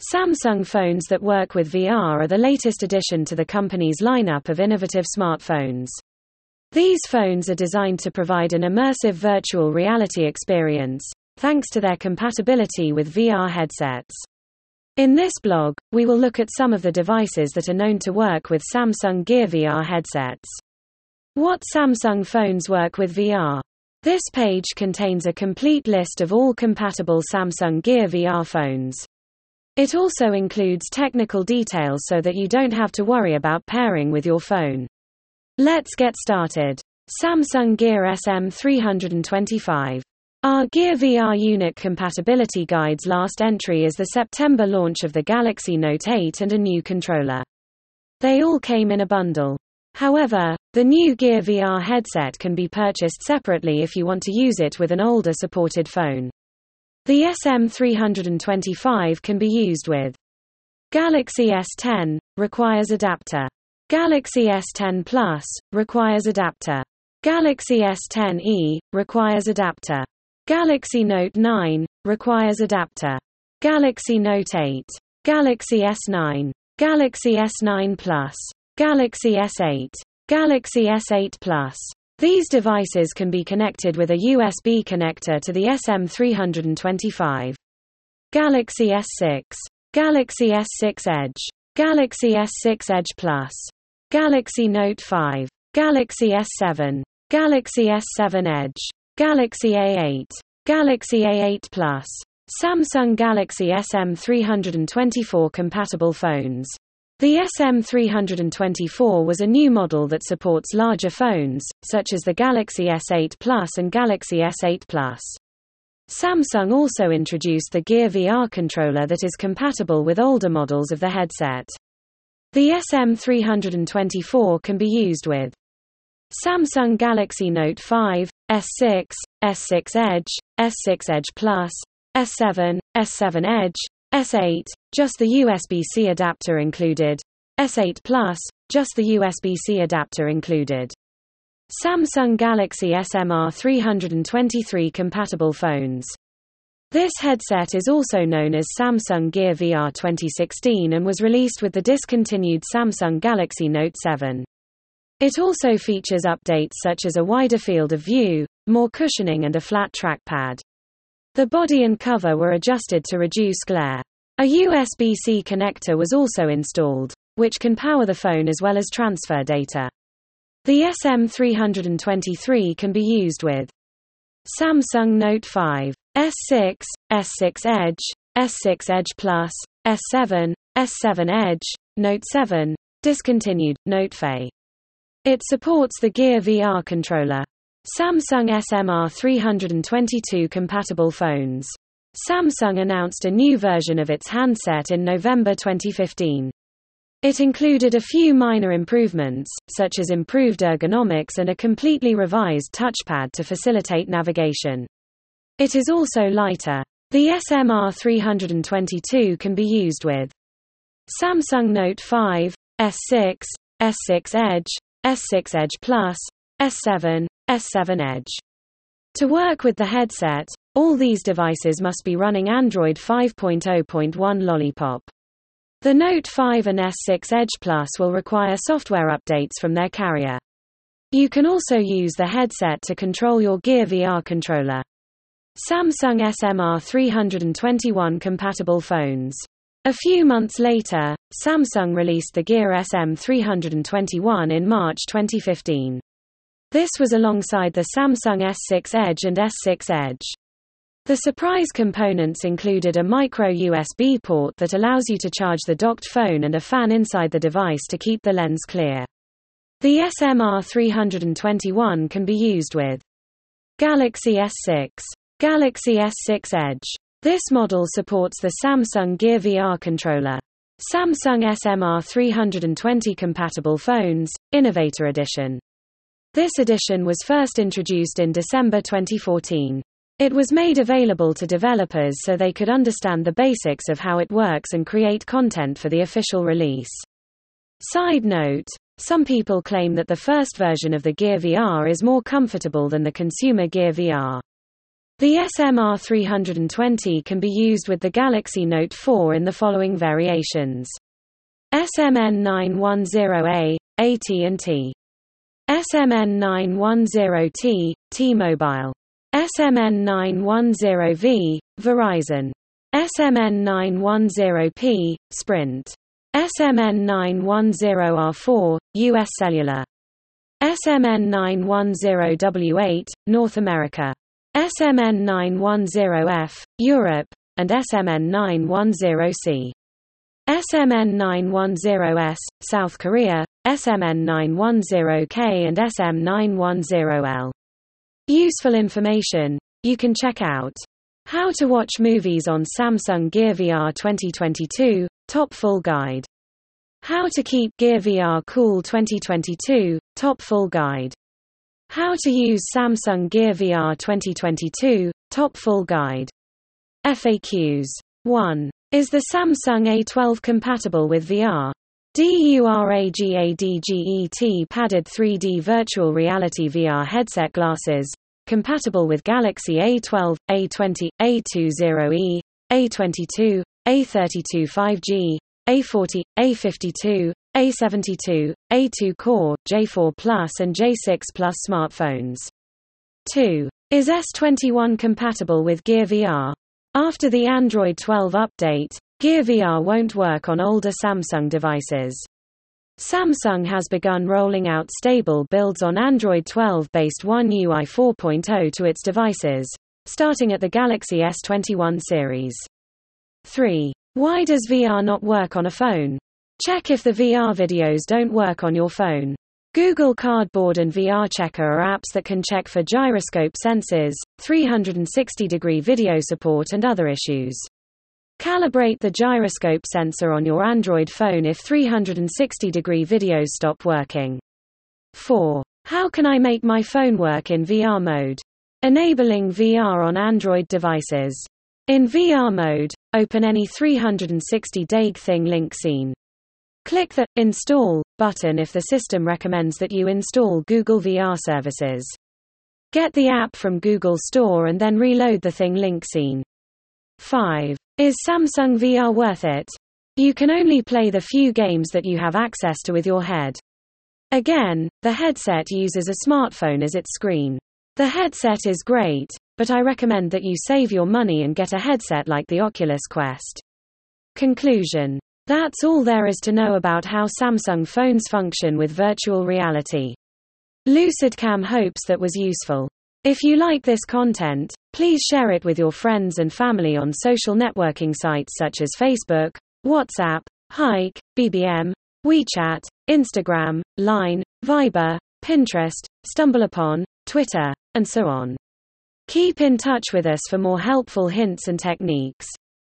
Samsung phones that work with VR are the latest addition to the company's lineup of innovative smartphones. These phones are designed to provide an immersive virtual reality experience, thanks to their compatibility with VR headsets. In this blog, we will look at some of the devices that are known to work with Samsung Gear VR headsets. What Samsung phones work with VR? This page contains a complete list of all compatible Samsung Gear VR phones. It also includes technical details so that you don't have to worry about pairing with your phone. Let's get started. Samsung Gear SM325 our Gear VR unit compatibility guide's last entry is the September launch of the Galaxy Note 8 and a new controller. They all came in a bundle. However, the new Gear VR headset can be purchased separately if you want to use it with an older supported phone. The SM325 can be used with Galaxy S10, requires adapter. Galaxy S10 Plus, requires adapter. Galaxy S10e, requires adapter. Galaxy Note 9 requires adapter. Galaxy Note 8, Galaxy S9, Galaxy S9 Plus, Galaxy S8, Galaxy S8 Plus. These devices can be connected with a USB connector to the SM325. Galaxy S6, Galaxy S6 Edge, Galaxy S6 Edge Plus, Galaxy Note 5, Galaxy S7, Galaxy S7 Edge, Galaxy A8, Galaxy A8 Plus, Samsung Galaxy SM324 compatible phones. The SM324 was a new model that supports larger phones, such as the Galaxy S8 Plus and Galaxy S8 Plus. Samsung also introduced the Gear VR controller that is compatible with older models of the headset. The SM324 can be used with Samsung Galaxy Note 5, S6, S6 Edge, S6 Edge Plus, S7, S7 Edge, S8, just the USB-C adapter included, S8 Plus, just the USB-C adapter included. Samsung Galaxy SMR 323 compatible phones. This headset is also known as Samsung Gear VR 2016 and was released with the discontinued Samsung Galaxy Note 7. It also features updates such as a wider field of view, more cushioning and a flat trackpad. The body and cover were adjusted to reduce glare. A USB-C connector was also installed, which can power the phone as well as transfer data. The SM323 can be used with Samsung Note 5, S6, S6 Edge, S6 Edge Plus, S7, S7 Edge, Note 7, discontinued, Note Fe. It supports the Gear VR controller. Samsung SMR 322 compatible phones. Samsung announced a new version of its handset in November 2015. It included a few minor improvements, such as improved ergonomics and a completely revised touchpad to facilitate navigation. It is also lighter. The SMR 322 can be used with Samsung Note 5, S6, S6 Edge, S6 Edge Plus, S7, S7 Edge. To work with the headset, all these devices must be running Android 5.0.1 Lollipop. The Note 5 and S6 Edge Plus will require software updates from their carrier. You can also use the headset to control your Gear VR controller. Samsung SMR 321 compatible phones. A few months later, Samsung released the Gear SM321 in March 2015. This was alongside the Samsung S6 Edge and S6 Edge. The surprise components included a micro USB port that allows you to charge the docked phone and a fan inside the device to keep the lens clear. The SMR 321 can be used with Galaxy S6, Galaxy S6 Edge. This model supports the Samsung Gear VR controller. Samsung SMR 320 compatible phones, Innovator Edition. This edition was first introduced in December 2014. It was made available to developers so they could understand the basics of how it works and create content for the official release. Side note, some people claim that the first version of the Gear VR is more comfortable than the consumer Gear VR. The SMR320 can be used with the Galaxy Note 4 in the following variations. SMN910A, AT&T. SMN910T, T-Mobile. SMN910V, Verizon. SMN910P, Sprint. SMN910R4, US Cellular. SMN910W8, North America. SMN910F, Europe, and SMN910C. SMN910S, South Korea, SMN910K and SM910L. Useful information. You can check out How to watch movies on Samsung Gear VR 2022, Top Full Guide. How to keep Gear VR cool 2022, Top Full Guide. How to use Samsung Gear VR 2022, Top Full Guide. FAQs. 1. Is the Samsung A12 compatible with VR? DURAGADGET padded 3D virtual reality VR headset glasses, compatible with Galaxy A12, A20, A20e, A22, A32 5G, A40, A52, A72, A2 Core, J4 Plus and J6 Plus smartphones. 2. Is S21 compatible with Gear VR? After the Android 12 update, Gear VR won't work on older Samsung devices. Samsung has begun rolling out stable builds on Android 12-based One UI 4.0 to its devices, starting at the Galaxy S21 series. 3. Why does VR not work on a phone? Check if the VR videos don't work on your phone. Google Cardboard and VR Checker are apps that can check for gyroscope sensors, 360-degree video support and other issues. Calibrate the gyroscope sensor on your Android phone if 360-degree videos stop working. 4. How can I make my phone work in VR mode? Enabling VR on Android devices. In VR mode, open any 360 Daeg ThingLink scene. Click the Install button if the system recommends that you install Google VR services. Get the app from Google Store and then reload the ThingLink scene. 5. Is Samsung VR worth it? You can only play the few games that you have access to with your head. Again, the headset uses a smartphone as its screen. The headset is great, but I recommend that you save your money and get a headset like the Oculus Quest. Conclusion that's all there is to know about how Samsung phones function with virtual reality. LucidCam hopes that was useful. If you like this content, please share it with your friends and family on social networking sites such as Facebook, WhatsApp, Hike, BBM, WeChat, Instagram, Line, Viber, Pinterest, StumbleUpon, Twitter, and so on. Keep in touch with us for more helpful hints and techniques.